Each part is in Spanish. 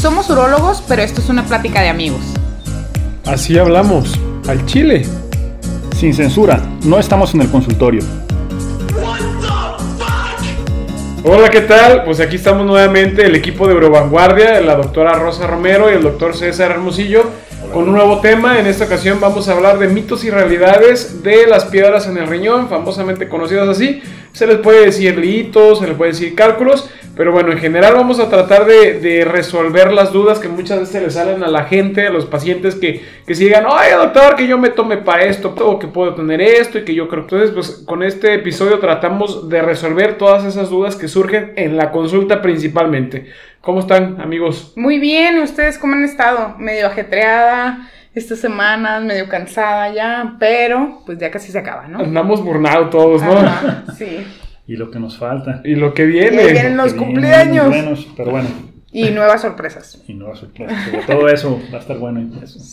Somos urólogos, pero esto es una plática de amigos. Así hablamos, al chile. Sin censura, no estamos en el consultorio. Hola, ¿qué tal? Pues aquí estamos nuevamente el equipo de Eurovanguardia, la doctora Rosa Romero y el doctor César Hermosillo, con un nuevo tema. En esta ocasión vamos a hablar de mitos y realidades de las piedras en el riñón, famosamente conocidas así. Se les puede decir litos, se les puede decir cálculos, pero bueno, en general vamos a tratar de, resolver las dudas que muchas veces le salen a la gente, a los pacientes que, que digan, ay doctor, que yo me tome para esto, o que puedo tener esto y que yo creo. Entonces, pues con este episodio tratamos de resolver todas esas dudas que surgen en la consulta principalmente. ¿Cómo están amigos? Muy bien, ¿ustedes cómo han estado? Medio ajetreada estas semanas, medio cansada ya, pero pues ya casi se acaba, ¿no? Andamos burnados todos, ¿no? sí. Y lo que nos falta. Y lo que viene. Y vienen los cumpleaños. pero bueno. Y nuevas sorpresas. Y nuevas sorpresas. Sobre todo eso va a estar bueno.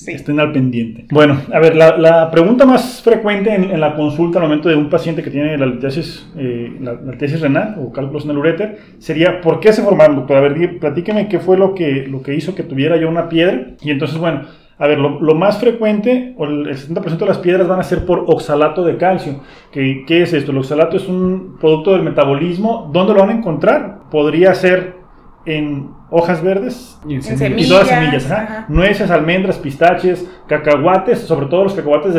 Estén al pendiente. Bueno, a ver, la, pregunta más frecuente en, la consulta al momento de un paciente que tiene la litiasis, eh, la, renal o cálculos en el uréter sería: ¿por qué se formaron, doctor? A ver, platíqueme qué fue lo que, lo que hizo que tuviera yo una piedra. Y entonces, bueno a ver, lo, más frecuente, o el 70% de las piedras van a ser por oxalato de calcio. ¿Qué, ¿Qué, es esto? El oxalato es un producto del metabolismo. ¿Dónde lo van a encontrar? Podría ser en hojas verdes y, en semillas, y todas semillas. Nueces, almendras, pistaches, cacahuates, sobre todo los cacahuates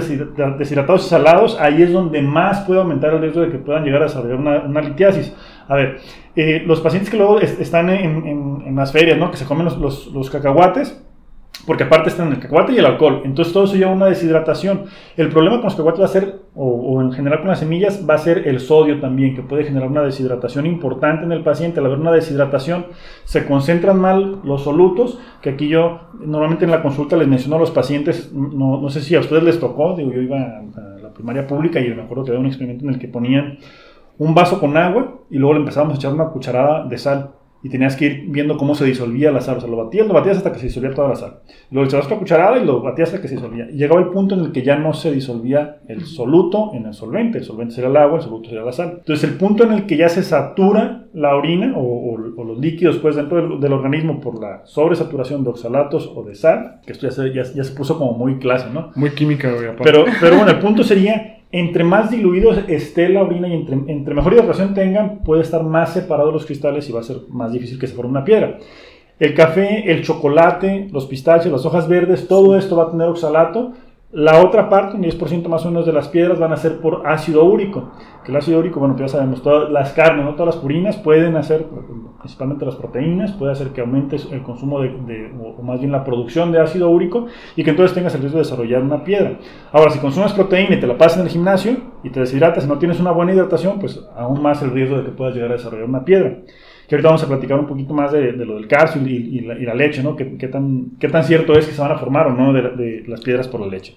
deshidratados y salados. Ahí es donde más puede aumentar el riesgo de que puedan llegar a desarrollar una, litiasis. A ver, eh, los pacientes que luego están en, en, las ferias, ¿no? que se comen los, los, los cacahuates porque aparte están el cacahuate y el alcohol. Entonces todo eso lleva a una deshidratación. El problema con los cacahuates va a ser, o, en general con las semillas, va a ser el sodio también, que puede generar una deshidratación importante en el paciente. Al haber una deshidratación, se concentran mal los solutos, que aquí yo normalmente en la consulta les menciono a los pacientes, no, no sé si a ustedes les tocó, digo, yo iba a la primaria pública y me acuerdo que había un experimento en el que ponían un vaso con agua y luego le empezábamos a echar una cucharada de sal y tenías que ir viendo cómo se disolvía la sal. O sea, lo batías, lo batías hasta que se disolvía toda la sal. Le echabas otra cucharada y lo batías hasta que se disolvía. Y llegaba el punto en el que ya no se disolvía el soluto en el solvente. El solvente sería el agua, el soluto sería la sal. Entonces, el punto en el que ya se satura la orina o, los líquidos pues, dentro del, organismo por la sobresaturación de oxalatos o de sal, que esto ya se, ya, se puso como muy clase, ¿no? Muy química, güey, Pero, pero bueno, el punto sería entre más diluidos esté la orina y entre, entre, mejor hidratación tengan, puede estar más separados los cristales y va a ser más difícil que se forme una piedra. El café, el chocolate, los pistaches, las hojas verdes, todo esto va a tener oxalato la otra parte, un 10% más o menos de las piedras van a ser por ácido úrico. Que el ácido úrico, bueno, pues ya sabemos, todas las carnes, ¿no? todas las purinas pueden hacer, principalmente las proteínas, puede hacer que aumente el consumo de, o más bien la producción de ácido úrico y que entonces tengas el riesgo de desarrollar una piedra. Ahora, si consumes proteína y te la pasas en el gimnasio y te deshidratas y no tienes una buena hidratación, pues aún más el riesgo de que puedas llegar a desarrollar una piedra que ahorita vamos a platicar un poquito más de, lo del calcio y, la, leche, ¿no? ¿Qué, tan, ¿Qué tan cierto es que se van a formar o no de, las piedras por la leche?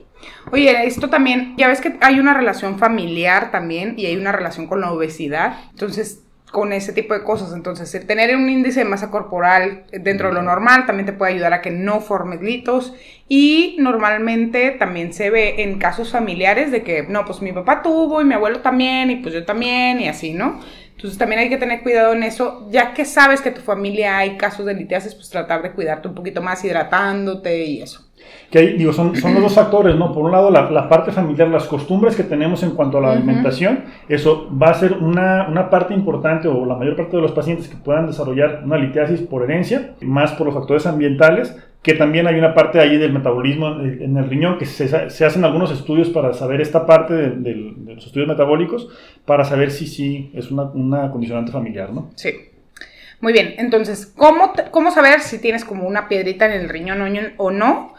Oye, esto también, ya ves que hay una relación familiar también y hay una relación con la obesidad, entonces con ese tipo de cosas. Entonces, el tener un índice de masa corporal dentro de lo normal también te puede ayudar a que no formes litos. Y normalmente también se ve en casos familiares de que, no, pues mi papá tuvo y mi abuelo también y pues yo también y así, ¿no? Entonces también hay que tener cuidado en eso, ya que sabes que tu familia hay casos de litiasis, pues tratar de cuidarte un poquito más hidratándote y eso. Que digo, son, son los dos factores, ¿no? Por un lado, la, la, parte familiar, las costumbres que tenemos en cuanto a la alimentación, eso va a ser una, una, parte importante o la mayor parte de los pacientes que puedan desarrollar una litiasis por herencia, más por los factores ambientales, que también hay una parte ahí del metabolismo en el riñón, que se, se hacen algunos estudios para saber esta parte de, los estudios metabólicos, para saber si sí es una, una, condicionante familiar, ¿no? Sí. Muy bien, entonces, ¿cómo, ¿cómo saber si tienes como una piedrita en el riñón o no?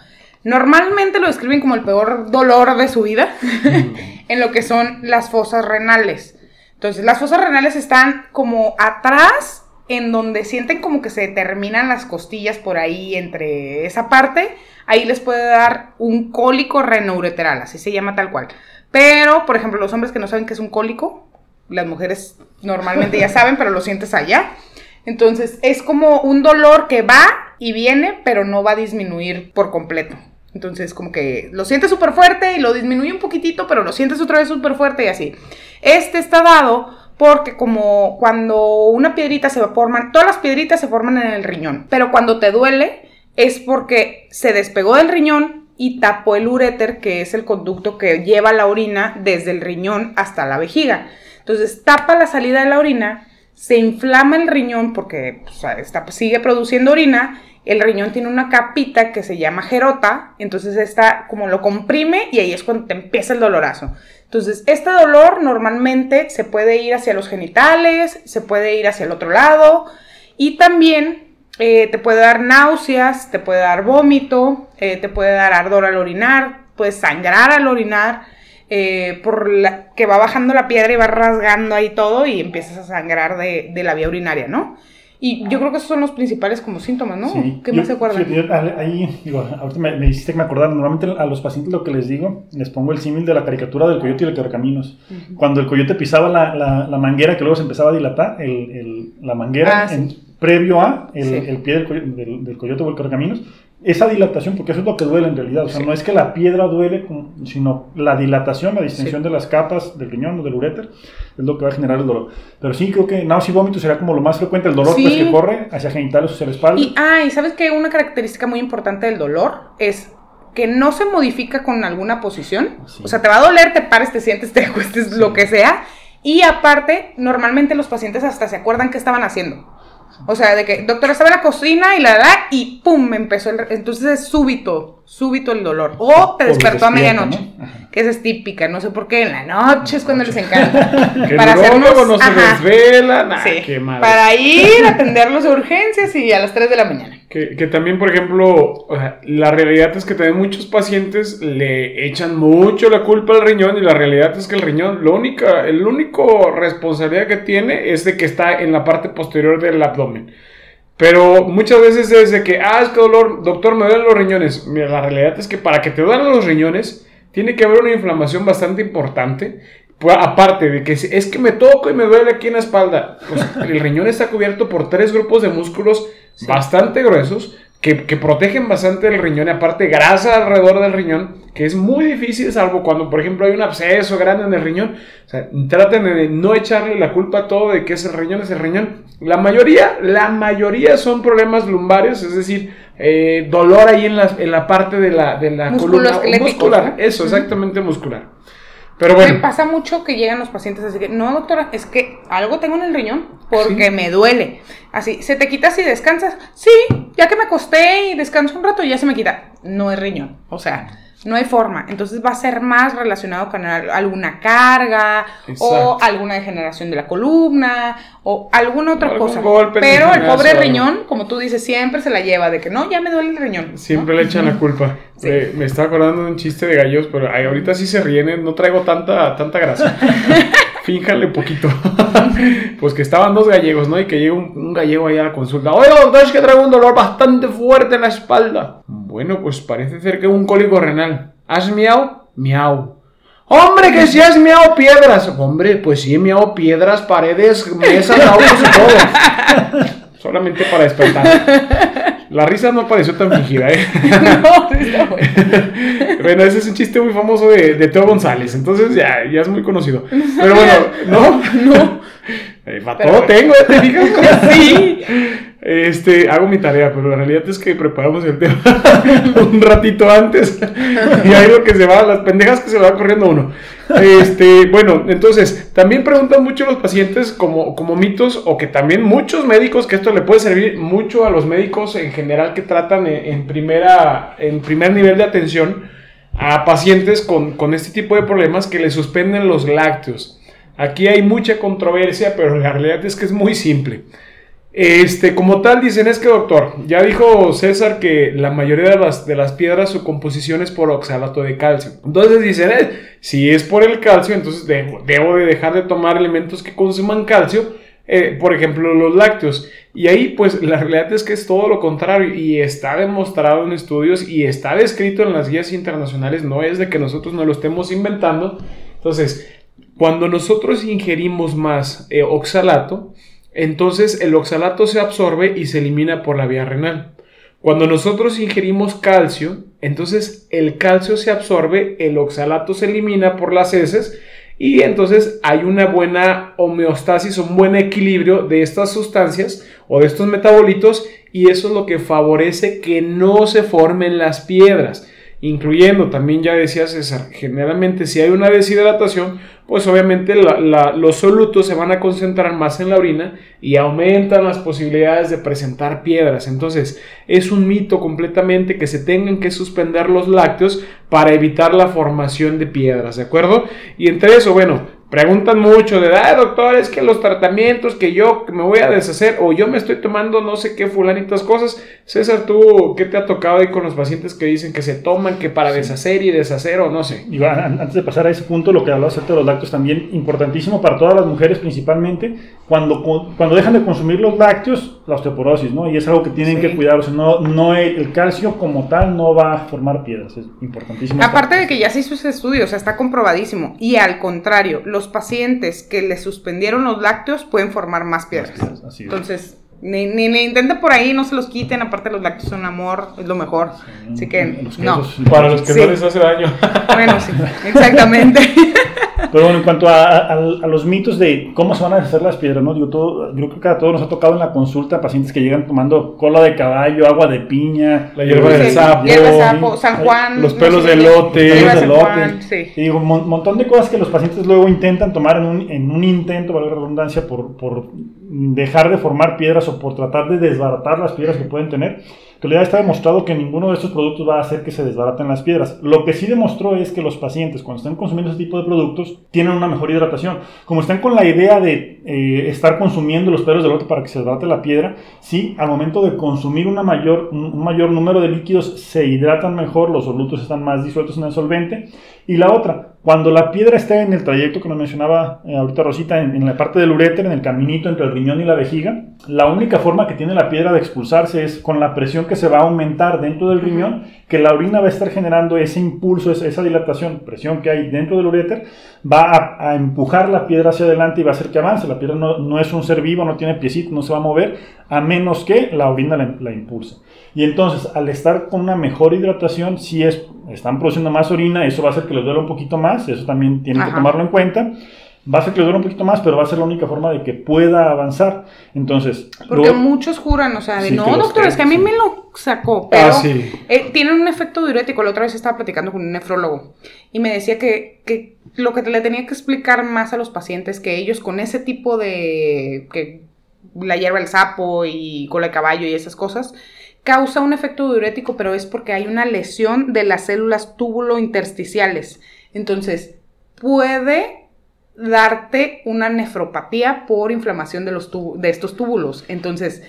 Normalmente lo describen como el peor dolor de su vida, en lo que son las fosas renales. Entonces, las fosas renales están como atrás en donde sienten como que se terminan las costillas por ahí entre esa parte, ahí les puede dar un cólico renoureteral, así se llama tal cual. Pero, por ejemplo, los hombres que no saben qué es un cólico, las mujeres normalmente ya saben, pero lo sientes allá. Entonces, es como un dolor que va y viene, pero no va a disminuir por completo. Entonces, como que lo sientes súper fuerte y lo disminuye un poquitito, pero lo sientes otra vez súper fuerte y así. Este está dado porque como cuando una piedrita se forman, todas las piedritas se forman en el riñón, pero cuando te duele es porque se despegó del riñón y tapó el uréter, que es el conducto que lleva la orina desde el riñón hasta la vejiga. Entonces tapa la salida de la orina, se inflama el riñón porque sigue produciendo orina el riñón tiene una capita que se llama gerota, entonces esta como lo comprime y ahí es cuando te empieza el dolorazo. Entonces, este dolor normalmente se puede ir hacia los genitales, se puede ir hacia el otro lado y también eh, te puede dar náuseas, te puede dar vómito, eh, te puede dar ardor al orinar, puedes sangrar al orinar, eh, por que va bajando la piedra y va rasgando ahí todo y empiezas a sangrar de la vía urinaria, ¿no? Y yo creo que esos son los principales como síntomas, ¿no? ¿Qué más se acuerdan? ahí, digo, ahorita me, me, hiciste que me acordar, normalmente a los pacientes lo que les digo, les pongo el símil de la caricatura del coyote y el correcaminos. Cuando el coyote pisaba la, la, manguera que luego se empezaba a dilatar, el, el, la manguera ah, en, previo a el, el pie del, del, del, coyote o el correcaminos, esa dilatación, porque eso es lo que duele en realidad, o sea, no es que la piedra duele, sino la dilatación, la distensión de las capas del riñón o del uréter, es lo que va a generar el dolor. Pero sí creo que náusea y vómito será como lo más frecuente, el dolor pues, que corre hacia genitales o hacia la espalda. Y, ah, y sabes que una característica muy importante del dolor es que no se modifica con alguna posición, o sea, te va a doler, te pares, te sientes, te acuestes, lo que sea, y aparte, normalmente los pacientes hasta se acuerdan qué estaban haciendo. O sea, de que, doctor, estaba en la cocina y la da y pum, me empezó el... Entonces es súbito, súbito el dolor. O te despertó a medianoche, que esa es típica, no sé por qué, en la noche es cuando les encanta. que para hacernos, no se desvela, nada, qué Para ir a atenderlos de urgencias y a las 3 de la mañana. Que, que también, por ejemplo, la realidad es que también muchos pacientes le echan mucho la culpa al riñón y la realidad es que el riñón, lo única, el único responsabilidad que tiene es de que está en la parte posterior del abdomen. Pero muchas veces es de que, ah, es que dolor, doctor, me duelen los riñones. Mira, la realidad es que para que te duelen los riñones, tiene que haber una inflamación bastante importante. Pues, aparte de que es que me toco y me duele aquí en la espalda, pues el riñón está cubierto por tres grupos de músculos bastante gruesos que, protegen bastante el riñón y aparte grasa alrededor del riñón, que es muy difícil, salvo cuando, por ejemplo, hay un absceso grande en el riñón. O sea, traten de no echarle la culpa a todo de que es el riñón, es el riñón. La mayoría, la mayoría son problemas lumbares, es decir, eh, dolor ahí en la, en la parte de la, de la columna muscular. Eso, exactamente muscular. Pero bueno. Me pasa mucho que llegan los pacientes así que, no, doctora, es que algo tengo en el riñón porque me duele. Así, ¿se te quita si descansas? Sí, ya que me acosté y descanso un rato, ya se me quita. No es riñón. O sea, no hay forma. Entonces va a ser más relacionado con alguna carga o alguna degeneración de la columna o alguna otra cosa. Pero el pobre riñón, como tú dices, siempre se la lleva de que no, ya me duele el riñón. Siempre le echan la culpa. me estaba acordando de un chiste de gallos, pero ahorita sí se ríen, no traigo tanta, tanta grasa. Fíjale poquito. pues que estaban dos gallegos, ¿no? Y que llega un, gallego ahí a la consulta. Oiga, doctor, es que traigo un dolor bastante fuerte en la espalda. Bueno, pues parece ser que un cólico renal. ¿Has miau? Miau. Hombre, que si has miau piedras. Hombre, pues sí he miau piedras, paredes, mesas, autos y todo. Solamente para despertar. La risa no pareció tan fingida, ¿eh? no, está bueno. bueno, ese es un chiste muy famoso de, de Teo González, entonces ya, ya es muy conocido. Pero bueno, no, no. Eh, para todo tengo. ¿te fijas? sí. Este, hago mi tarea, pero la realidad es que preparamos el tema un ratito antes y hay lo que se va, las pendejas que se va corriendo uno. Este, bueno, entonces, también preguntan mucho los pacientes como, como mitos o que también muchos médicos, que esto le puede servir mucho a los médicos en general que tratan en, primera, en primer nivel de atención a pacientes con, con este tipo de problemas que le suspenden los lácteos. Aquí hay mucha controversia, pero la realidad es que es muy simple. Este, como tal, dicen es que, doctor, ya dijo César que la mayoría de las, de las piedras su composición es por oxalato de calcio. Entonces dicen, eh, si es por el calcio, entonces debo, de dejar de tomar alimentos que consuman calcio, eh, por ejemplo, los lácteos. Y ahí, pues, la realidad es que es todo lo contrario y está demostrado en estudios y está descrito en las guías internacionales, no es de que nosotros no lo estemos inventando. Entonces, cuando nosotros ingerimos más eh, oxalato, entonces el oxalato se absorbe y se elimina por la vía renal. Cuando nosotros ingerimos calcio, entonces el calcio se absorbe, el oxalato se elimina por las heces y entonces hay una buena homeostasis, un buen equilibrio de estas sustancias o de estos metabolitos y eso es lo que favorece que no se formen las piedras incluyendo también ya decía César, generalmente si hay una deshidratación, pues obviamente los solutos se van a concentrar más en la orina y aumentan las posibilidades de presentar piedras. Entonces es un mito completamente que se tengan que suspender los lácteos para evitar la formación de piedras, ¿de acuerdo? Y entre eso, bueno, Preguntan mucho de, ah, doctor, es que los tratamientos que yo me voy a deshacer o yo me estoy tomando no sé qué fulanitas cosas. César, ¿tú qué te ha tocado ahí con los pacientes que dicen que se toman, que para deshacer y deshacer o no sé? Y antes de pasar a ese punto, lo que hablaba acerca de los lácteos también importantísimo para todas las mujeres principalmente, cuando, cuando dejan de consumir los lácteos, la osteoporosis, ¿no? Y es algo que tienen que cuidar, o sea, no, no el, calcio como tal no va a formar piedras, es importantísimo. Aparte de que ya se hizo ese estudio, o sea, está comprobadísimo, y al contrario, los pacientes que le suspendieron los lácteos pueden formar más piedras. Entonces, ni, ni, intenten por ahí, no se los quiten. Aparte, los lácteos son amor, es lo mejor. Así que, no. Para los que no les hace daño. Bueno, sí, exactamente. Pero bueno, en cuanto a, los mitos de cómo se van a hacer las piedras, ¿no? Digo, todo, yo creo que a todos nos ha tocado en la consulta pacientes que llegan tomando cola de caballo, agua de piña, la hierba del sapo, San Juan, los pelos de lote, de lote. Y digo, un montón de cosas que los pacientes luego intentan tomar en un, en un intento, valga la redundancia, por, por dejar de formar piedras o por tratar de desbaratar las piedras que pueden tener. En realidad está demostrado que ninguno de estos productos va a hacer que se desbaraten las piedras. Lo que sí demostró es que los pacientes cuando están consumiendo ese tipo de productos tienen una mejor hidratación. Como están con la idea de eh, estar consumiendo los pelos del lote para que se desbarate la piedra, sí, al momento de consumir una mayor, un mayor número de líquidos se hidratan mejor, los solutos están más disueltos en el solvente. Y la otra, cuando la piedra está en el trayecto que nos mencionaba eh, ahorita Rosita, en, la parte del uréter, en el caminito entre el riñón y la vejiga, la única forma que tiene la piedra de expulsarse es con la presión que se va a aumentar dentro del riñón, que la orina va a estar generando ese impulso, esa, dilatación, presión que hay dentro del uréter, va a, empujar la piedra hacia adelante y va a hacer que avance. La piedra no, es un ser vivo, no tiene piecito, no se va a mover, a menos que la orina la, la impulse. Y entonces, al estar con una mejor hidratación, si es, están produciendo más orina, eso va a hacer que les duela un poquito más, eso también tienen que tomarlo en cuenta. Va a ser que les duela un poquito más, pero va a ser la única forma de que pueda avanzar. Entonces. Porque muchos juran, o sea, de no, doctor, es que a mí me lo sacó, ah, pero sí. eh, tienen un efecto diurético. La otra vez estaba platicando con un nefrólogo y me decía que, que lo que le tenía que explicar más a los pacientes, que ellos con ese tipo de. que la hierba del sapo y cola de caballo y esas cosas, causa un efecto diurético, pero es porque hay una lesión de las células túbulo intersticiales. Entonces, puede darte una nefropatía por inflamación de, los de estos túbulos. Entonces,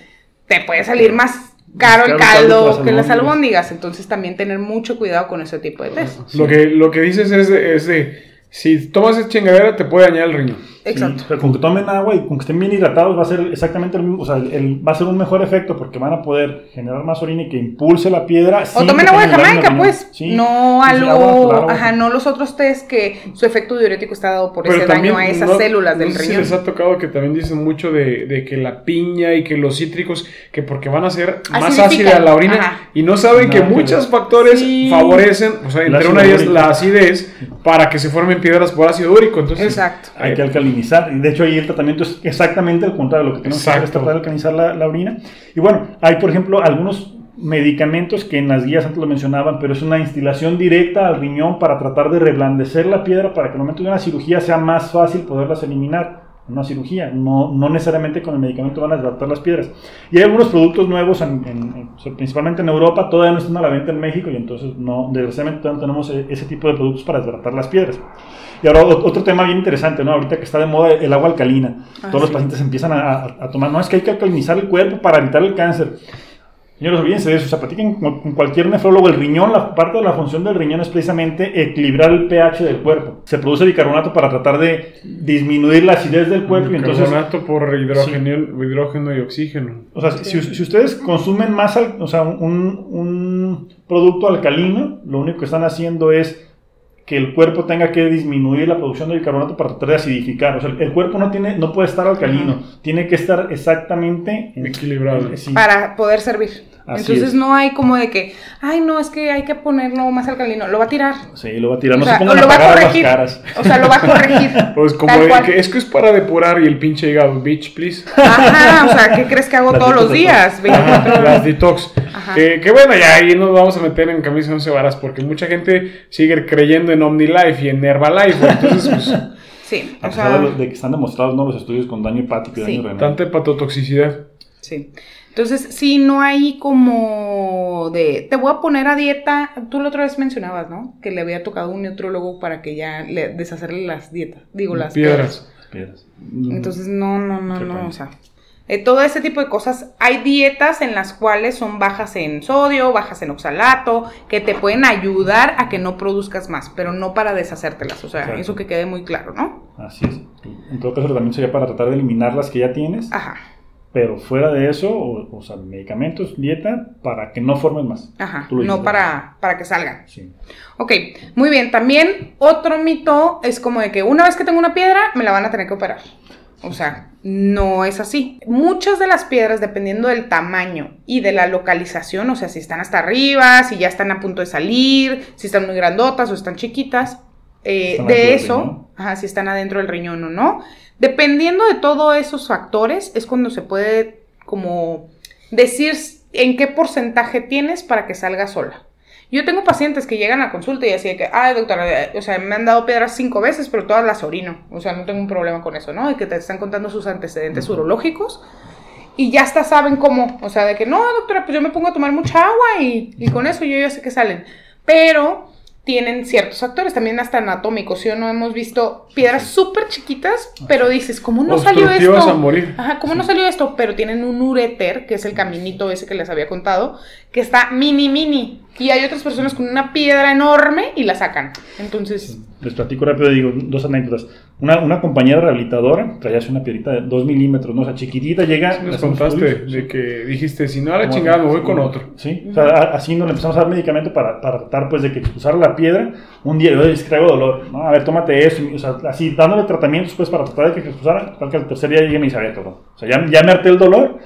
te puede salir más caro el caldo que las albóndigas. Entonces, también tener mucho cuidado con ese tipo de test. Lo, que, lo que dices es es de si tomas esa chingadera te puede dañar el riñón. Exacto. con que tomen agua y con que estén bien hidratados va a ser exactamente el mismo, o sea, va a ser un mejor efecto porque van a poder generar más orina y que impulse la piedra. O tomen agua de Jamaica, pues. no algo, ajá, no los otros test que su efecto diurético está dado por ese daño a esas células del riñón. Si les ha tocado que también dicen mucho de, que la piña y que los cítricos, que porque van a ser más ácida la orina y no saben que muchos factores favorecen, o sea, entre una de ellas la acidez para que se formen piedras por ácido úrico. Entonces, Exacto. hay que alcalinizar y De hecho, ahí el tratamiento es exactamente el contrario. Lo que tenemos que hacer es tratar de alcalinizar la, orina. Y bueno, hay, por ejemplo, algunos medicamentos que en las guías antes lo mencionaban, pero es una instilación directa al riñón para tratar de reblandecer la piedra para que en el momento de una cirugía sea más fácil poderlas eliminar. Una cirugía, no, no necesariamente con el medicamento van a desbaratar las piedras. Y hay algunos productos nuevos, principalmente en Europa, todavía no están a la venta en México y entonces no, desgraciadamente no tenemos e, ese tipo de productos para desbaratar las piedras. Y ahora otro tema bien interesante, ¿no? Ahorita que está de moda el agua alcalina. Ah, Todos los pacientes empiezan a, tomar, no, es que hay que alcalinizar el cuerpo para evitar el cáncer. Señores, olvídense de eso, o sea, platiquen con cualquier nefrólogo, el riñón, la parte de la función del riñón es precisamente equilibrar el pH del cuerpo. Se produce bicarbonato para tratar de disminuir la acidez del cuerpo. Bicarbonato y entonces, por hidrógeno, hidrógeno y oxígeno. O sea, si, si ustedes consumen más, o sea, un, un producto alcalino, lo único que están haciendo es que el cuerpo tenga que disminuir la producción de bicarbonato para tratar de acidificar. O sea, el cuerpo no, tiene, no puede estar alcalino, tiene que estar exactamente equilibrado. Para poder servir. Así Entonces es. no hay como de que, ay, no, es que hay que ponerlo más alcalino. Lo va a tirar. Sí, lo va a tirar. No o sea, se pongan o a lo va a pagar las corregir. caras. O sea, lo va a corregir. Pues como de que es que es para depurar y el pinche hígado, bitch, please. Ajá, o sea, ¿qué crees que hago Las todos los días? de 24 Ajá, las detox. Ajá. Que, que bueno, ya ahí nos vamos a meter en camisa once varas porque mucha gente sigue creyendo en OmniLife y en Herbalife. Entonces, pues, Sí, A o pesar sea, de, de que están demostrados ¿no? los estudios con daño hepático y Sí. daño renal. tanta hepatotoxicidad. sí. Entonces, sí, no hay como de, te voy a poner a dieta. Tú la otra vez mencionabas, ¿no? Que le había tocado un nutriólogo para que ya le deshacerle las dietas. Digo, las Piedras. Piedras. Entonces, no, no, no, no, o sea, eh, todo ese tipo de cosas. Hay dietas en las cuales son bajas en sodio, bajas en oxalato, que te pueden ayudar a que no produzcas más, pero no para deshacértelas. O sea, Exacto. eso que quede muy claro, ¿no? Así es. En todo caso, también sería para tratar de eliminar las que ya tienes, Ajá, pero fuera de eso, o, o sea, medicamentos, dieta, para que no formen más. ajá, no para, para que salgan. Sí. Ok, muy bien. También otro mito es como de que una vez que tengo una piedra, me la van a tener que operar. O sea, no es así. Muchas de las piedras, dependiendo del tamaño y de la localización, o sea, si están hasta arriba, si ya están a punto de salir, si están muy grandotas o están chiquitas, eh, de eso, riñón. ajá, si están adentro del riñón o no, dependiendo de todos esos factores, es cuando se puede como decir en qué porcentaje tienes para que salga sola. Yo tengo pacientes que llegan a consulta y así de que, ay, doctora, o sea, me han dado piedras cinco veces, pero todas las orino. O sea, no tengo un problema con eso, ¿no? De que te están contando sus antecedentes urológicos y ya hasta saben cómo. O sea, de que, no, doctora, pues yo me pongo a tomar mucha agua y, y con eso yo ya sé que salen. Pero tienen ciertos factores, también hasta anatómicos, ¿sí o no? Hemos visto piedras súper chiquitas, pero dices, ¿cómo no salió esto? a morir. Ajá, ¿cómo no salió esto? Pero tienen un ureter, que es el caminito ese que les había contado, que está mini, mini. Y hay otras personas con una piedra enorme y la sacan. Entonces, Les platico rápido, digo, dos anécdotas. Una, una compañera rehabilitadora traía una piedrita de 2 milímetros, ¿no? O sea, chiquitita, llega... Sí, Nos contaste de que dijiste, si no a la chingada me voy sí, con otro. Sí, o sea, así no le empezamos a dar medicamento para, para tratar pues de que expulsara la piedra. Un día, yo es que traigo dolor, ¿no? A ver, tómate eso. O sea, así dándole tratamientos pues para tratar de que expulsara. Tal que al tercer día llegue y me dice, a ver, O sea, ya, ya me harté el dolor,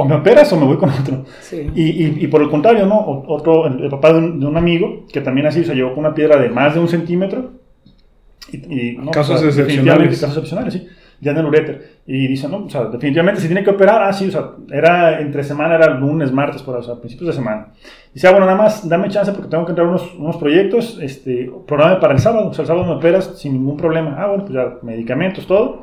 o me operas o me voy con otro. sí. Y, y, y por el contrario, ¿no? O- Otro, el, el papá de un, de un amigo que también así, se llevó con una piedra de más de un centímetro. Y, y, no, Casos definitivamente, excepcionales. Casos excepcionales, sí. Ya en el uréter. Y dice, no, o sea, definitivamente se tiene que operar. Ah, sí, o sea, era entre semana, era lunes, martes, por, ahí, o sea, principios de semana. Dice, ah, bueno, nada más dame chance porque tengo que entrar unos, unos proyectos. Este, programa para el sábado. O sea, el sábado me operas sin ningún problema. Ah, bueno, pues ya, medicamentos, todo.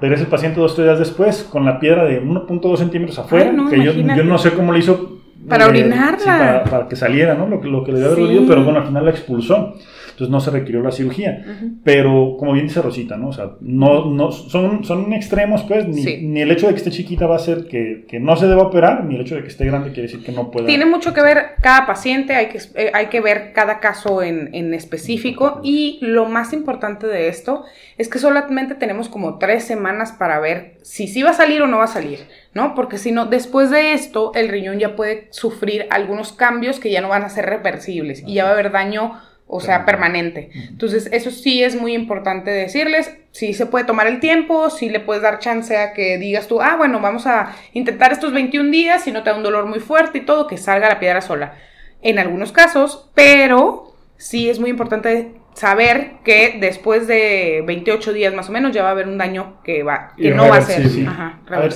Regresa el paciente dos o tres días después con la piedra de 1.2 centímetros afuera. Ay, no, que yo, yo no sé cómo le hizo. Para eh, orinarla. sí, para, para que saliera, ¿no? Lo que, lo que le había Sí. pero bueno, al final la expulsó. Entonces no se requirió la cirugía. Pero como bien dice Rosita, ¿no? O sea, no, no, son, son extremos, pues, ni, Sí. ni el hecho de que esté chiquita va a ser que, que no se deba operar, ni el hecho de que esté grande quiere decir que no pueda. Tiene mucho que ver cada paciente, hay que, eh, hay que ver cada caso en, en específico y lo más importante de esto es que solamente tenemos como tres semanas para ver si sí va a salir o no va a salir, ¿no? Porque si no, después de esto el riñón ya puede sufrir algunos cambios que ya no van a ser reversibles y ya va a haber daño, o sea, permanente. Entonces, eso sí es muy importante decirles, sí se puede tomar el tiempo, sí le puedes dar chance a que digas tú, ah, bueno, vamos a intentar estos 21 días, si no te da un dolor muy fuerte y todo, que salga la piedra sola. En algunos casos, pero sí es muy importante saber que después de 28 días más o menos ya va a haber un daño que va que no va a ser. ajá, A ver,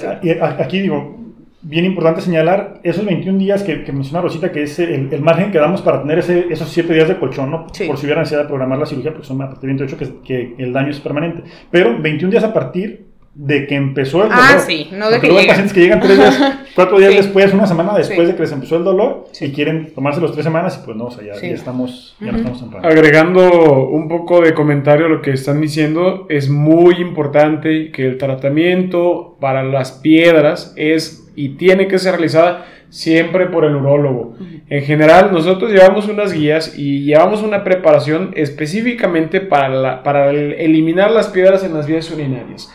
aquí digo, bien importante señalar esos 21 días que, que menciona Rosita, que es el, el margen que damos para tener ese, esos 7 días de colchón, ¿no? Sí. Por si hubiera necesidad de programar la cirugía, porque son a partir de 28 que, que el daño es permanente. Pero 21 días a partir de que empezó el dolor. Ah, sí, no de Porque que luego hay pacientes que llegan 3 días, 4 días Sí. después, una semana después Sí. de que les empezó el dolor, Sí. y quieren tomarse los 3 semanas, y pues no, o sea, ya, Sí. ya estamos, ya Ujú. no estamos en rango. Agregando un poco de comentario a lo que están diciendo, es muy importante que el tratamiento para las piedras es y tiene que ser realizada siempre por el urólogo. En general, nosotros llevamos unas guías y llevamos una preparación específicamente para, la- para el- eliminar las piedras en las vías urinarias.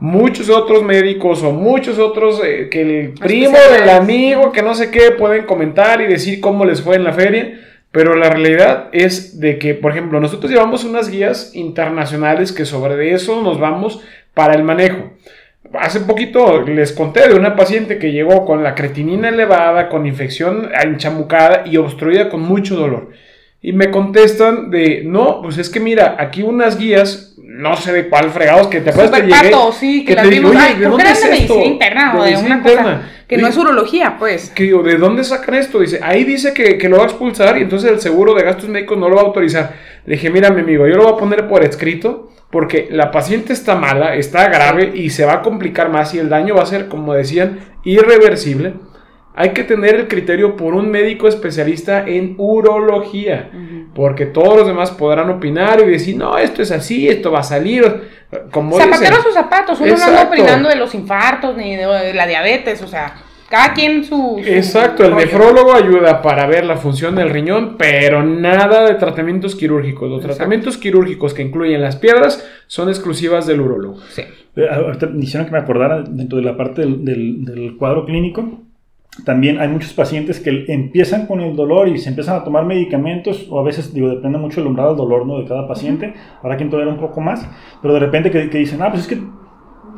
Muchos otros médicos o muchos otros eh, que el primo del amigo, que no sé qué, pueden comentar y decir cómo les fue en la feria. Pero la realidad es de que, por ejemplo, nosotros llevamos unas guías internacionales que sobre eso nos vamos para el manejo. Hace poquito les conté de una paciente que llegó con la creatinina elevada, con infección enchamucada y obstruida con mucho dolor. Y me contestan de, no, pues es que mira, aquí unas guías, no sé de cuál fregados, que te acuerdas que llegué. Pato, sí, que, que las te vimos, digo, ay, ¿de creo que dónde eran es de esto? medicina interna o de cosa que no es urología, pues. que digo, ¿de dónde sacan esto? Dice, ahí dice que, que lo va a expulsar y entonces el seguro de gastos médicos no lo va a autorizar. Le dije, mira, mi amigo, yo lo voy a poner por escrito porque la paciente está mala, está grave y se va a complicar más y el daño va a ser, como decían, irreversible. Hay que tener el criterio por un médico especialista en urología, porque todos los demás podrán opinar y decir, no, esto es así, esto va a salir. Como Zapatero dicen. sus zapatos, uno no anda opinando de los infartos ni de la diabetes, o sea, cada quien su. su Exacto, el rollo. nefrólogo ayuda para ver la función del riñón, pero nada de tratamientos quirúrgicos. Los Exacto. tratamientos quirúrgicos que incluyen las piedras son exclusivas del urólogo. Sí. Eh, Ahorita me hicieron que me acordara dentro de la parte del, del- del cuadro clínico. También hay muchos pacientes que empiezan con el dolor y se empiezan a tomar medicamentos, o a veces, digo, depende mucho del umbral del dolor ¿no? de cada paciente. Habrá quien tolera un poco más, pero de repente que, que dicen, ah, pues es que,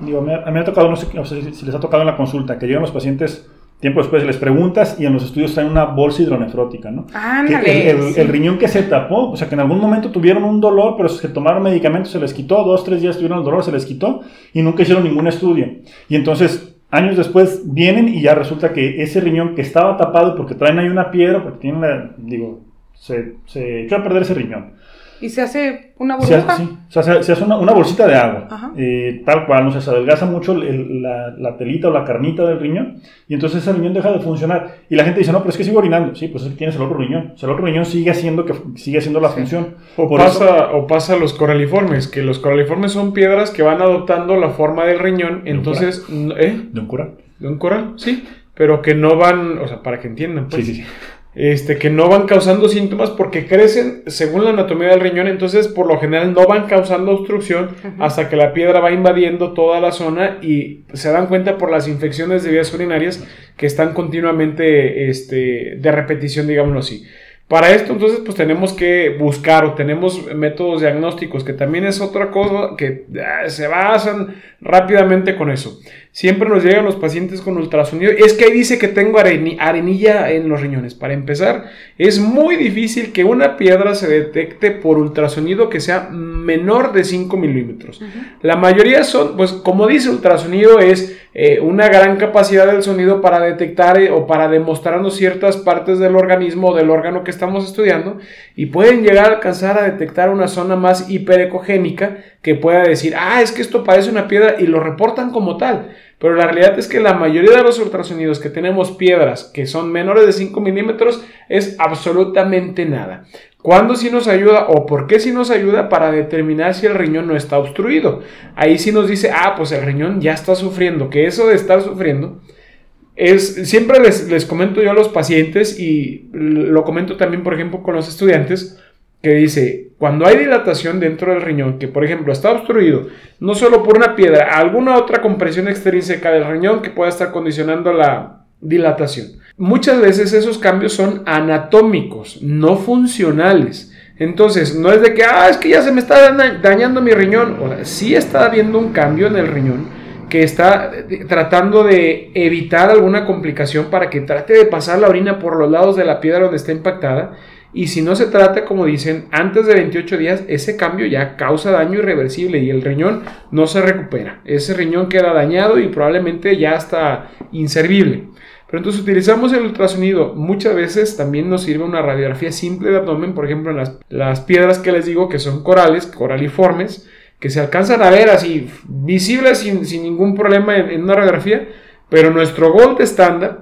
digo, mí, a mí me ha tocado, no sé, si- les ha tocado en la consulta, que llegan los pacientes tiempo después, les preguntas y en los estudios traen una bolsa hidronefrótica, ¿no? Ándale. el, el- el riñón que se tapó, o sea, que en algún momento tuvieron un dolor, pero se tomaron medicamentos, se les quitó, dos, tres días tuvieron el dolor, se les quitó y nunca hicieron ningún estudio. Y entonces, años después vienen y ya resulta que ese riñón que estaba tapado porque traen ahí una piedra, porque tienen la, digo, se, se echó a perder ese riñón. Y se hace una Se burbuja. hace, sí, o sea, se, se hace una, una bolsita de agua, Ajá. eh, tal cual, o sea, se adelgaza mucho el- la, la telita o la carnita del riñón y entonces ese riñón deja de funcionar. Y la gente dice, no, pero es que sigo orinando. Sí, pues es que tienes el otro riñón. O sea, el otro riñón sigue haciendo, que, sigue haciendo la función. O Por pasa, eso- o pasa los coraliformes, que los coraliformes son piedras que van adoptando la forma del riñón, entonces, n- ¿eh? de un coral. De un coral, sí, pero que no van, o sea, para que entiendan, pues, Sí, sí, sí. Este, que no van causando síntomas porque crecen según la anatomía del riñón, entonces por lo general no van causando obstrucción hasta que la piedra va invadiendo toda la zona y se dan cuenta por las infecciones de vías urinarias que están continuamente este, de repetición, digámoslo así. Para esto entonces pues tenemos que buscar o tenemos métodos diagnósticos que también es otra cosa que ah, se basan rápidamente con eso. Siempre nos llegan los pacientes con ultrasonido. Es que ahí dice que tengo areni- arenilla en los riñones. Para empezar, es muy difícil que una piedra se detecte por ultrasonido que sea menor de 5 milímetros. La mayoría son, pues como dice ultrasonido, es eh, una gran capacidad del sonido para detectar eh, o para demostrarnos ciertas partes del organismo o del órgano que estamos estudiando y pueden llegar a alcanzar a detectar una zona más hiperecogénica que pueda decir, ah, es que esto parece una piedra y lo reportan como tal. Pero la realidad es que la mayoría de los ultrasonidos que tenemos piedras que son menores de 5 milímetros es absolutamente nada. ¿Cuándo sí nos ayuda o por qué sí nos ayuda para determinar si el riñón no está obstruido? Ahí sí nos dice, ah, pues el riñón ya está sufriendo, que eso de estar sufriendo es, siempre les, les comento yo a los pacientes y lo comento también, por ejemplo, con los estudiantes, que dice, cuando hay dilatación dentro del riñón, que por ejemplo está obstruido, no solo por una piedra, alguna otra compresión extrínseca del riñón que pueda estar condicionando la dilatación. Muchas veces esos cambios son anatómicos, no funcionales. Entonces, no es de que, ah, es que ya se me está daña- dañando mi riñón. O sí está habiendo un cambio en el riñón que está eh, tratando de evitar alguna complicación para que trate de pasar la orina por los lados de la piedra donde está impactada. Y si no se trata, como dicen, antes de 28 días, ese cambio ya causa daño irreversible y el riñón no se recupera. Ese riñón queda dañado y probablemente ya está inservible. Pero entonces utilizamos el ultrasonido. Muchas veces también nos sirve una radiografía simple de abdomen, por ejemplo, en las, las piedras que les digo que son corales, coraliformes, que se alcanzan a ver así visibles sin, sin ningún problema en, en una radiografía. Pero nuestro gold estándar,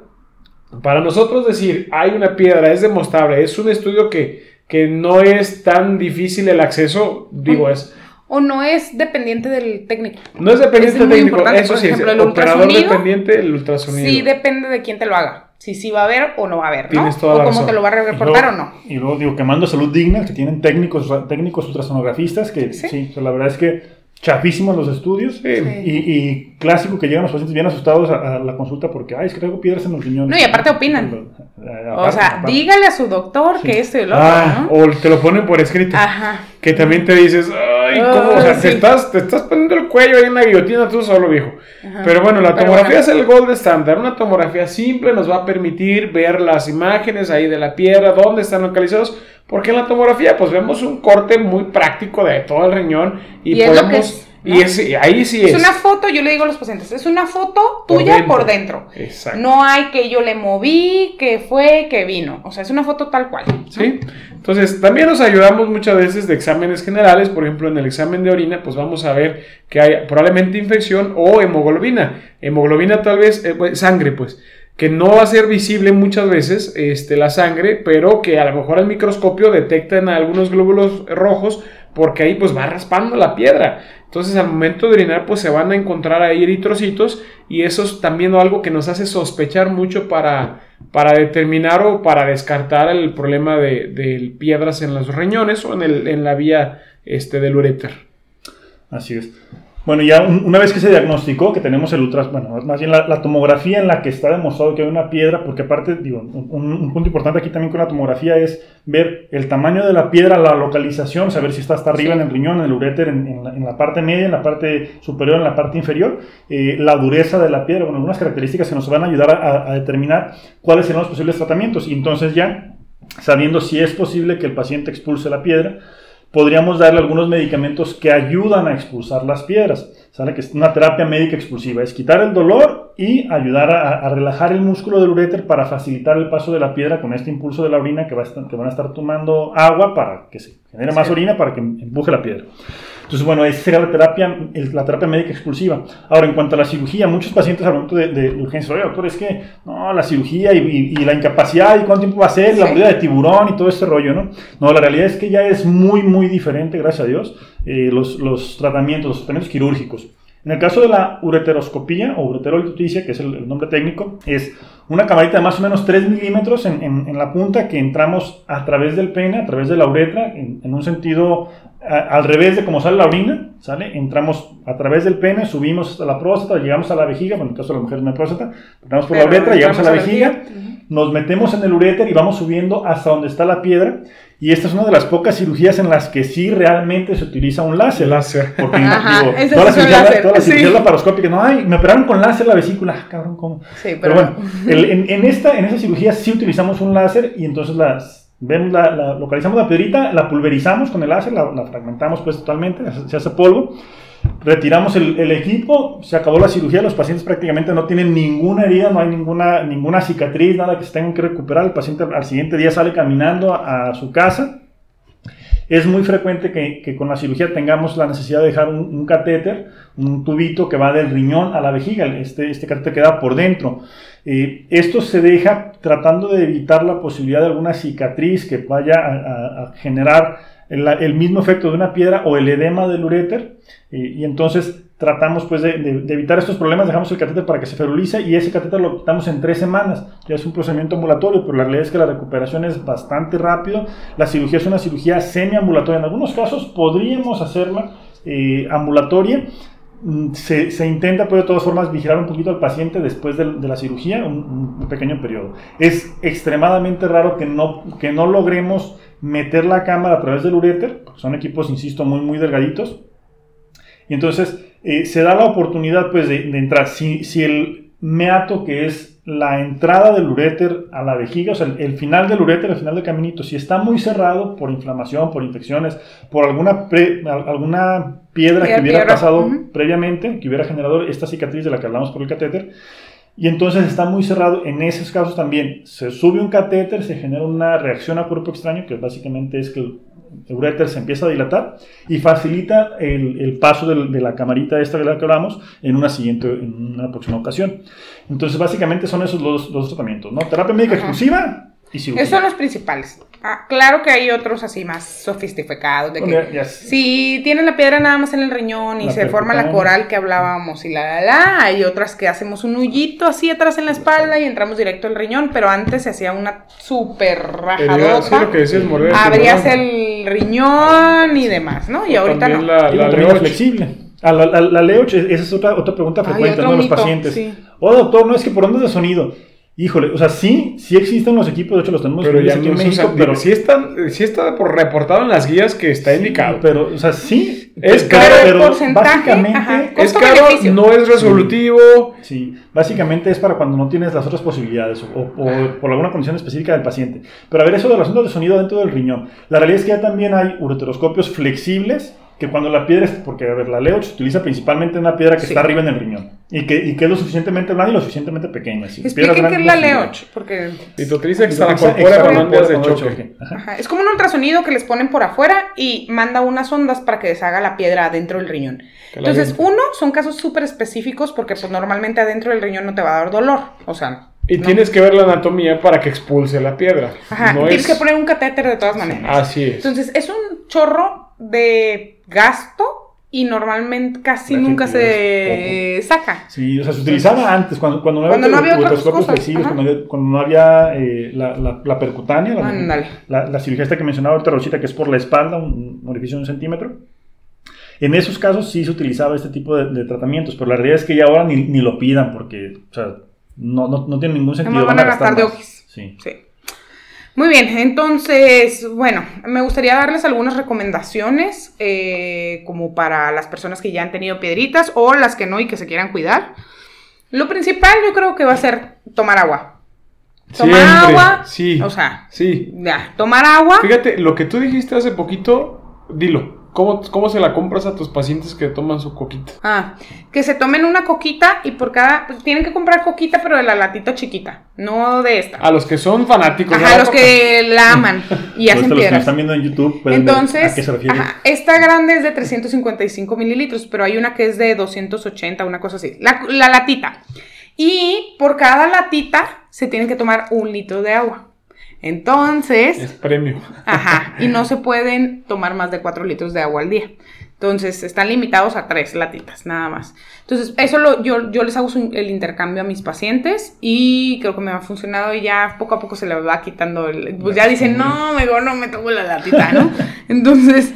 para nosotros decir hay una piedra, es demostrable, es un estudio que, que no es tan difícil el acceso, digo, es. O no es dependiente del técnico. No es dependiente Es muy técnico, eso sí, ejemplo, es el operador dependiente el ultrasonido. Sí, depende de quién te lo haga. Si sí va a ver o no va a ver, ¿no? Tienes toda o la cómo razón. te lo va a reportar luego- o no. Y luego digo, quemando salud digna, que tienen técnicos, técnicos ultrasonografistas, que Sí. sí, o sea, la verdad es que chafísimos los estudios. Sí. Y, y clásico que llegan los pacientes bien asustados a, a la consulta porque, ay, es que traigo piedras en los riñones. No, y aparte opinan. Eh, O sea, aparte. dígale a su doctor que esto y lo otro, Ah, ¿no? o te lo ponen por escrito. Ajá. Que también te dices, ay, ¿cómo? O sea, te, estás, te estás poniendo el cuello ahí en la guillotina tú solo, viejo. Pero bueno, la tomografía es el gold estándar. Una tomografía simple nos va a permitir ver las imágenes ahí de la piedra, dónde están localizados. Porque en la tomografía, pues vemos un corte muy práctico de todo el riñón y, podemos y ahí sí es. Es una foto, yo le digo a los pacientes, es una foto tuya por dentro. Exacto. No hay que yo le moví, que fue, que vino. O sea, es una foto tal cual. Sí. Entonces, también nos ayudamos muchas veces de exámenes generales. Por ejemplo, en el examen de orina, pues vamos a ver que hay probablemente infección o hemoglobina. Hemoglobina tal vez, eh, pues, sangre, pues que no va a ser visible muchas veces este, la sangre, pero que a lo mejor al microscopio detectan algunos glóbulos rojos porque ahí pues va raspando la piedra. Entonces al momento de orinar pues se van a encontrar ahí eritrocitos y eso es también algo que nos hace sospechar mucho para, para determinar o para descartar el problema de, piedras en los riñones o en, el, en la vía este, del uréter. Así es. Bueno, ya una vez que se diagnosticó que tenemos el ultras, bueno, más bien la, tomografía en la que está demostrado que hay una piedra, porque aparte, digo, un, punto importante aquí también con la tomografía es ver el tamaño de la piedra, la localización, saber si está hasta arriba en el riñón, en el uréter, en, la, parte media, en la parte superior, en la parte inferior, eh, la dureza de la piedra, bueno, algunas características que nos van a ayudar a, a determinar cuáles serán los posibles tratamientos. Y entonces ya, sabiendo si es posible que el paciente expulse la piedra, podríamos darle algunos medicamentos que ayudan a expulsar las piedras. ¿sale? Que es una terapia médica expulsiva. Es quitar el dolor y ayudar a, relajar el músculo del uréter para facilitar el paso de la piedra con este impulso de la orina que, va que van a estar tomando agua para que se genere más orina para que empuje la piedra. Entonces, bueno, esa sería la terapia, la terapia médica expulsiva. Ahora, en cuanto a la cirugía, muchos pacientes al momento de, de, urgencia, oye, doctor, es que, no, la cirugía y, la incapacidad y cuánto tiempo va a ser, la mordida de tiburón y todo este rollo, ¿no? No, la realidad es que ya es muy, muy diferente, gracias a Dios, eh, los, los tratamientos, los tratamientos quirúrgicos. En el caso de la ureteroscopía o ureterolitoticia, que es el, nombre técnico, es una camarita de más o menos 3 milímetros en, en, la punta que entramos a través del pene, a través de la uretra, en, un sentido al revés de como sale la orina, ¿sale? Entramos a través del pene, subimos hasta la próstata, llegamos a la vejiga, bueno, en el caso de la mujer no hay próstata, entramos por la uretra, llegamos a la vejiga, nos metemos en el uréter y vamos subiendo hasta donde está la piedra y esta es una de las pocas cirugías en las que sí realmente se utiliza un láser. Láser. Porque digo, toda la cirugía, láser. Toda la cirugía laparoscópica, no, ay, me operaron con láser la vesícula, ah, cabrón, ¿cómo? Sí, pero, bueno, en, en, esta, en esa cirugía sí utilizamos un láser y entonces las, vemos la, la, localizamos la piedrita, la pulverizamos con el láser, la, la fragmentamos pues totalmente, se hace polvo retiramos el, equipo, se acabó la cirugía, los pacientes prácticamente no tienen ninguna herida, no hay ninguna, ninguna cicatriz, nada que se tengan que recuperar, el paciente al siguiente día sale caminando a, su casa. Es muy frecuente que, con la cirugía tengamos la necesidad de dejar un, catéter, un tubito que va del riñón a la vejiga, este, este catéter queda por dentro. Eh, esto se deja tratando de evitar la posibilidad de alguna cicatriz que vaya a generar el, mismo efecto de una piedra o el edema del uréter y, entonces tratamos pues de, evitar estos problemas, dejamos el catéter para que se ferulice y ese catéter lo quitamos en tres semanas, ya es un procedimiento ambulatorio, pero la realidad es que la recuperación es bastante rápido, la cirugía es una cirugía semiambulatoria, en algunos casos podríamos hacerla eh, ambulatoria, mm, se, se, intenta, pero de todas formas, vigilar un poquito al paciente después de, la cirugía, un, un, pequeño periodo. Es extremadamente raro que no, que no logremos meter la cámara a través del uréter, porque son equipos, insisto, muy, muy delgaditos. Y entonces eh, se da la oportunidad pues, de, entrar. Si, si, el meato, que es la entrada del uréter a la vejiga, o sea, el, final del uréter, el final del caminito, si está muy cerrado por inflamación, por infecciones, por alguna, alguna piedra que hubiera pasado previamente, que hubiera generado esta cicatriz de la que hablamos por el catéter, y entonces está muy cerrado. En esos casos también se sube un catéter, se genera una reacción a cuerpo extraño, que básicamente es que el uréter se empieza a dilatar y facilita el, paso de, la camarita esta de la que hablamos en una siguiente, en una próxima ocasión. Entonces, básicamente son esos los, los tratamientos, ¿no? Terapia médica exclusiva esos son los principales. Ah, claro que hay otros así más sofisticados. De que si tienen la piedra nada más en el riñón y se forma la coral que hablábamos y la la la, hay otras que hacemos un hullito así atrás en la espalda y entramos directo al riñón, pero antes se hacía una súper rajadota. abrías el riñón y demás, ¿no? Y ahorita no. La, la, flexible. Ah, la, la, esa es otra, otra pregunta frecuente de los pacientes. Oh, doctor, no es que por ondas de sonido. Híjole, o sea, sí, sí existen los equipos, de hecho los tenemos pero ya aquí en México, pero sí está, sí está por reportado en las guías que está indicado. Pero, o sea, sí, Es Pero- caro, pero porcentaje, básicamente ajá. es caro, no es resolutivo. Sí, básicamente es para cuando no tienes las otras posibilidades o, o por alguna condición específica del paciente. Pero a ver, eso de los asuntos de sonido dentro del riñón. La realidad es que ya también hay ureteroscopios flexibles que cuando la piedra, es- porque a ver, la leo se utiliza principalmente en una piedra que Sí. está arriba en el riñón y que, y que es lo suficientemente blanda y lo suficientemente pequeña. sí. Expliquen qué es la Leoch, porque Y te utiliza extracorpórea Extra- con ondas de con choque. Ajá. ajá, es como un ultrasonido que les ponen por afuera y manda unas ondas para que deshaga la piedra adentro del riñón. Entonces, uno, son casos súper específicos porque pues normalmente adentro del riñón no te va a dar dolor. O sea, Y no. tienes que ver la anatomía para que expulse la piedra. Ajá, No tienes es- que poner un catéter de todas maneras. Así es. Entonces, es un chorro de gasto y normalmente casi La nunca se saca. Sí, o sea, se utilizaba antes, cuando, cuando no había, Cuando no había otras flexibles, cuando, había- cuando no había eh, la, la, la percutánea, la, la, la cirugía esta que mencionaba ahorita Rosita, que es por la espalda, un, un orificio de un centímetro. En esos casos sí se utilizaba este tipo de, de tratamientos, pero la realidad es que ya ahora ni, ni lo pidan porque, o sea, no, no, no tiene ningún sentido. Nomás van a gastar de más. ojis. Sí. Sí. Muy bien, entonces, bueno, me gustaría darles algunas recomendaciones eh, como para las personas que ya han tenido piedritas o las que no y que se quieran cuidar. Lo principal yo creo que va a ser tomar agua. Tomar Siempre, agua. sí. O sea, Sí. ya, tomar agua. Fíjate, lo que tú dijiste hace poquito, dilo. ¿Cómo, ¿Cómo se la compras a tus pacientes que toman su coquita? Ah, que se tomen una coquita y por cada, pues, tienen que comprar coquita pero de la latita chiquita, no de esta. A los que son fanáticos de Ajá, la los coca. que la aman y hacen los que piedras. están viendo en YouTube Entonces, a qué se refiere. ajá, esta grande es de 355 mililitros, pero hay una que es de 280, una cosa así. La, la latita. Y por cada latita se tienen que tomar un litro de agua. Entonces, Es premio. ajá, y no se pueden tomar más de 4 litros de agua al día. Entonces, están limitados a 3 latitas, nada más. Entonces, eso lo, yo, yo les hago su- el intercambio a mis pacientes y creo que me ha funcionado y ya poco a poco se les va quitando el... Pues ya dicen, no, mejor no me tomo la latita, ¿no? Entonces,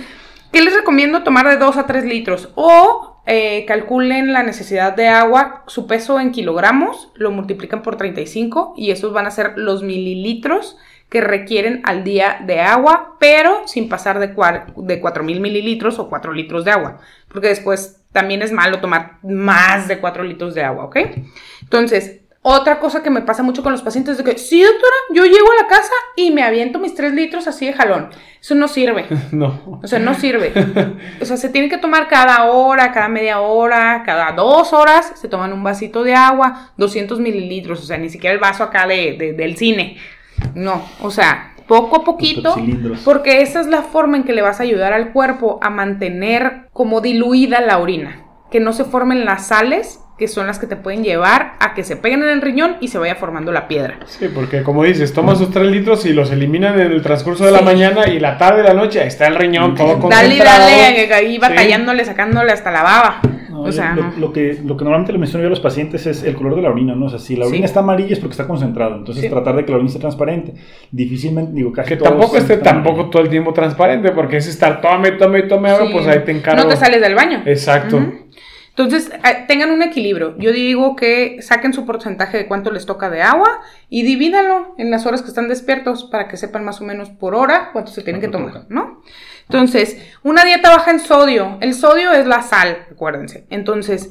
¿qué les recomiendo? Tomar de 2 a 3 litros o eh, calculen la necesidad de agua, su peso en kilogramos, lo multiplican por 35 y esos van a ser los mililitros que requieren al día de agua, pero sin pasar de, cua- de 4.000 mililitros o 4 litros de agua, porque después también es malo tomar más de 4 litros de agua, ¿ok? Entonces, otra cosa que me pasa mucho con los pacientes es de que, sí, doctora, yo llego a la casa y me aviento mis 3 litros así de jalón. Eso no sirve. No. O sea, no sirve. O sea, se tiene que tomar cada hora, cada media hora, cada dos horas, se toman un vasito de agua, 200 mililitros, o sea, ni siquiera el vaso acá de, de- del cine. No, o sea, poco a poquito, porque esa es la forma en que le vas a ayudar al cuerpo a mantener como diluida la orina, que no se formen las sales que son las que te pueden llevar a que se peguen en el riñón y se vaya formando la piedra. Sí, porque como dices, toman sus 3 litros y los eliminan en el transcurso de la Sí. mañana y la tarde y la noche ahí está el riñón todo Dale y concentrado. dale, ahí Sí. batallándole, sacándole hasta la baba. No, o sea, lo, no. lo que, lo que normalmente le menciono yo a los pacientes es el color de la orina, ¿no? O sea, si la orina Sí. está amarilla es porque está concentrado, entonces Sí. tratar de que la orina esté transparente. Difícilmente, digo, casi Que tampoco esté tampoco todo el tiempo transparente, porque es estar tome, tome, tome agua, Sí. pues ahí te encargo. No te sales del baño. Exacto. Entonces, eh, tengan un equilibrio. Yo digo que saquen su porcentaje de cuánto les toca de agua y divídanlo en las horas que están despiertos para que sepan más o menos por hora cuánto se tienen que tomar. ¿no? Entonces, una dieta baja en sodio. El sodio es la sal, acuérdense. Entonces,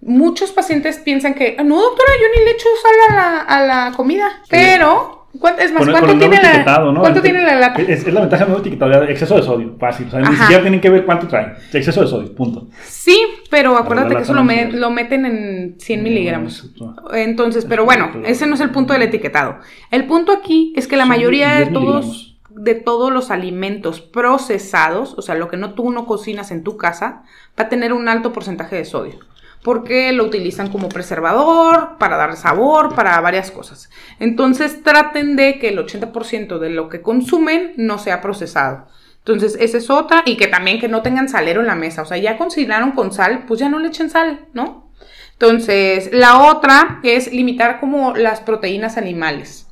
muchos pacientes piensan que, "Ah, no, doctora, yo ni le echo sal a la, a la comida. Pero, ¿cuánto, es más, Con ¿cuánto con tiene la, ¿no? ¿cuánto El- tiene la lata? Es, es la ventaja del nuevo etiquetado, exceso de sodio, fácil. O sea, ni siquiera tienen que ver cuánto traen. Exceso de sodio, punto. Sí, pero acuérdate que eso lo, me- lo meten en 100 miligramos. Entonces, Es pero bueno, ese no es el punto del etiquetado. El punto aquí es que la mayoría de 10 todos, de todos los alimentos procesados, o sea, lo que no tú no cocinas en tu casa, va a tener un alto porcentaje de sodio. Porque lo utilizan como preservador, para dar sabor, para varias cosas. Entonces traten de que el 80% de lo que consumen no sea procesado. Entonces, esa es otra. Y que también que no tengan salero en la mesa. O sea, ya cocinaron con sal, pues ya no le echen sal, ¿no? Entonces, la otra es limitar como las proteínas animales.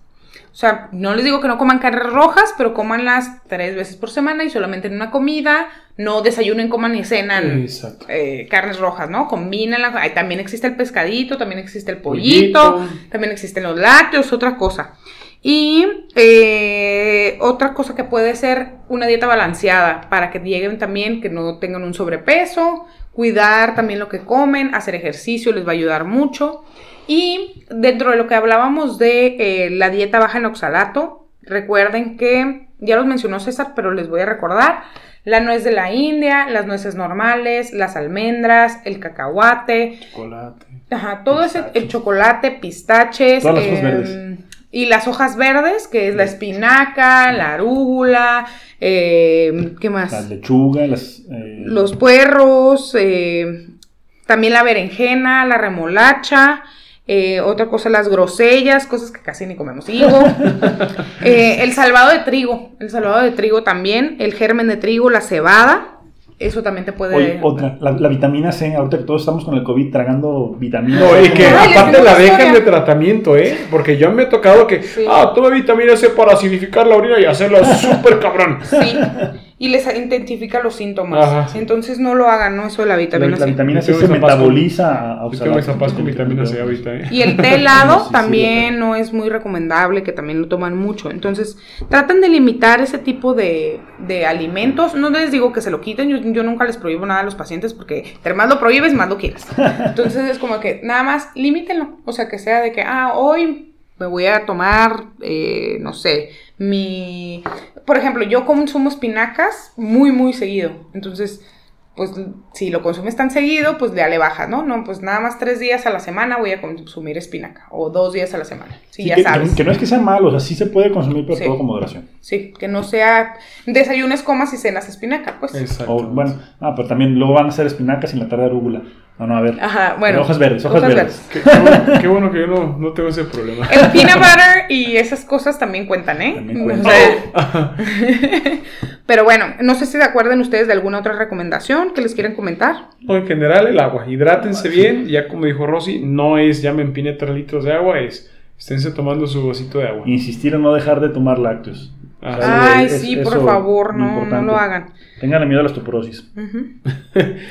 O sea, no les digo que no coman carnes rojas, pero comanlas tres veces por semana y solamente en una comida. No desayunen, coman y cenan eh, carnes rojas, ¿no? Combínenla. Ahí también existe el pescadito, también existe el pollito, Pollito. también existen los lácteos, otra cosa. Y eh, otra cosa que puede ser una dieta balanceada para que lleguen también, que no tengan un sobrepeso, cuidar también lo que comen, hacer ejercicio les va a ayudar mucho. Y dentro de lo que hablábamos de eh, la dieta baja en oxalato, recuerden que ya los mencionó César, pero les voy a recordar. La nuez de la India, las nueces normales, las almendras, el cacahuate, Chocolate. Ajá, todo ese, el chocolate, pistaches. Todas las em, verdes. Y las hojas verdes, que es la espinaca, la arúgula, em, ¿qué más? La lechuga, las... eh, Los puerros, em, también la berenjena, la remolacha, eh, otra cosa, las grosellas, cosas que casi ni comemos. Higo, eh, el salvado de trigo, el salvado de trigo también, el germen de trigo, la cebada, eso también te puede... Oye, otra, la, la vitamina C, ahorita que todos estamos con el COVID tragando vitamina No, y que Ay, aparte la dejan historia. de tratamiento, ¿eh? Porque yo me he tocado que, Sí. ah, toma vitamina C para acidificar la orina y hacerla súper cabrón. Sí, y les identifica los síntomas. Ajá, sí. Entonces no lo hagan, ¿no? Eso de la La, vitamina la C. vitamina Yo C tengo se metaboliza a con vitamina C ahorita, ¿eh? Y el té helado Sí, sí, también no es muy recomendable, que también lo toman mucho. Entonces, traten de limitar ese tipo de, de alimentos. No les digo que se lo quiten, yo, yo nunca les prohíbo nada a los pacientes porque entre más lo prohíbes, más lo quieres. Entonces es como que nada más limítenlo. O sea, que sea de que, ah, hoy me voy a tomar, eh, no sé, mi... Por ejemplo, yo consumo espinacas muy, muy seguido. Entonces, pues si lo consumes tan seguido, pues ya le bajas, ¿no? No, pues nada más tres días a la semana voy a consumir espinaca. O dos días a la semana. Sí, Sí, ya que, sabes. que- que no es que sea malo, o sea, sí se puede consumir, pero Sí. todo con moderación. Sí, que no sea desayunes, comas y cenas espinaca, pues. Exacto. O, bueno, ah, pero también luego van a hacer espinacas y en la tarde arúgula. No, no, a ver. Ajá, bueno. Hojas verdes, hojas verdes. Qué, qué bueno, qué bueno que yo no, no tengo ese problema. El peanut butter y esas cosas también cuentan, ¿eh? También O cuentan. sea, Pero bueno, no sé si se acuerdan ustedes de alguna otra recomendación que les quieren comentar. No, en general el agua, hidrátense bien, ya como dijo Rosy, no es ya me empine 3 litros de agua, es esténse tomando su vasito de agua. Insistir en no dejar de tomar lácteos. Ah, O sea, Ay, es- sí, por favor, no, no lo hagan. Tengan miedo a la osteoporosis.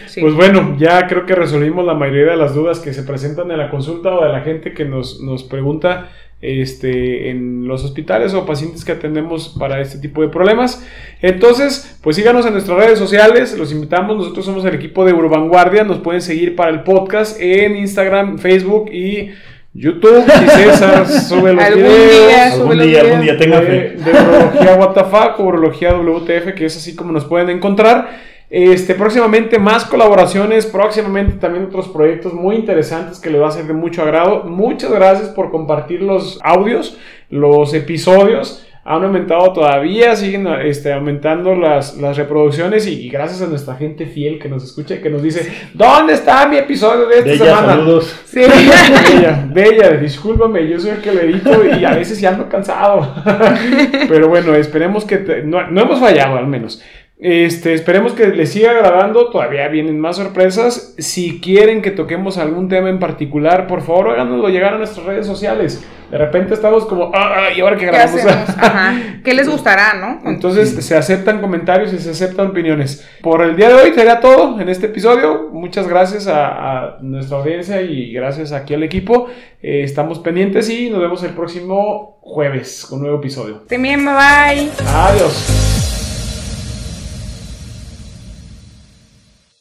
Sí. Pues bueno, ya creo que resolvimos la mayoría de las dudas que se presentan en la consulta o de la gente que nos, nos pregunta este, en los hospitales o pacientes que atendemos para este tipo de problemas. Entonces, pues síganos en nuestras redes sociales, los invitamos, nosotros somos el equipo de Eurovanguardia, nos pueden seguir para el podcast en Instagram, Facebook y YouTube. Y César sube los Algún videos. día. Algún día, algún día tenga de, fe. de urología WTF o urología WTF, que es así como nos pueden encontrar. Este, próximamente más colaboraciones, próximamente también otros proyectos muy interesantes que les va a ser de mucho agrado. Muchas gracias por compartir los audios, los episodios. Han aumentado todavía, siguen este, aumentando las, las reproducciones y, y gracias a nuestra gente fiel que nos escucha y que nos dice, ¿dónde está mi episodio de esta De ella, semana? saludos. Sí. Bella, Bella, discúlpame, yo soy el que le edito y a veces ya ando cansado. Pero bueno, esperemos que te- no, no hemos fallado al menos. Este, esperemos que les siga agradando, todavía vienen más sorpresas. Si quieren que toquemos algún tema en particular, por favor háganoslo llegar a nuestras redes sociales. De repente estamos como, ah, ah, ¿y ahora qué ¿Qué grabamos? hacemos? Ajá. ¿Qué les gustará, no? Entonces se aceptan comentarios y se aceptan opiniones. Por el día de hoy sería todo en este episodio. Muchas gracias a, a nuestra audiencia y gracias aquí al equipo. Eh, estamos pendientes y nos vemos el próximo jueves con un nuevo episodio. También, bye bye. Adiós.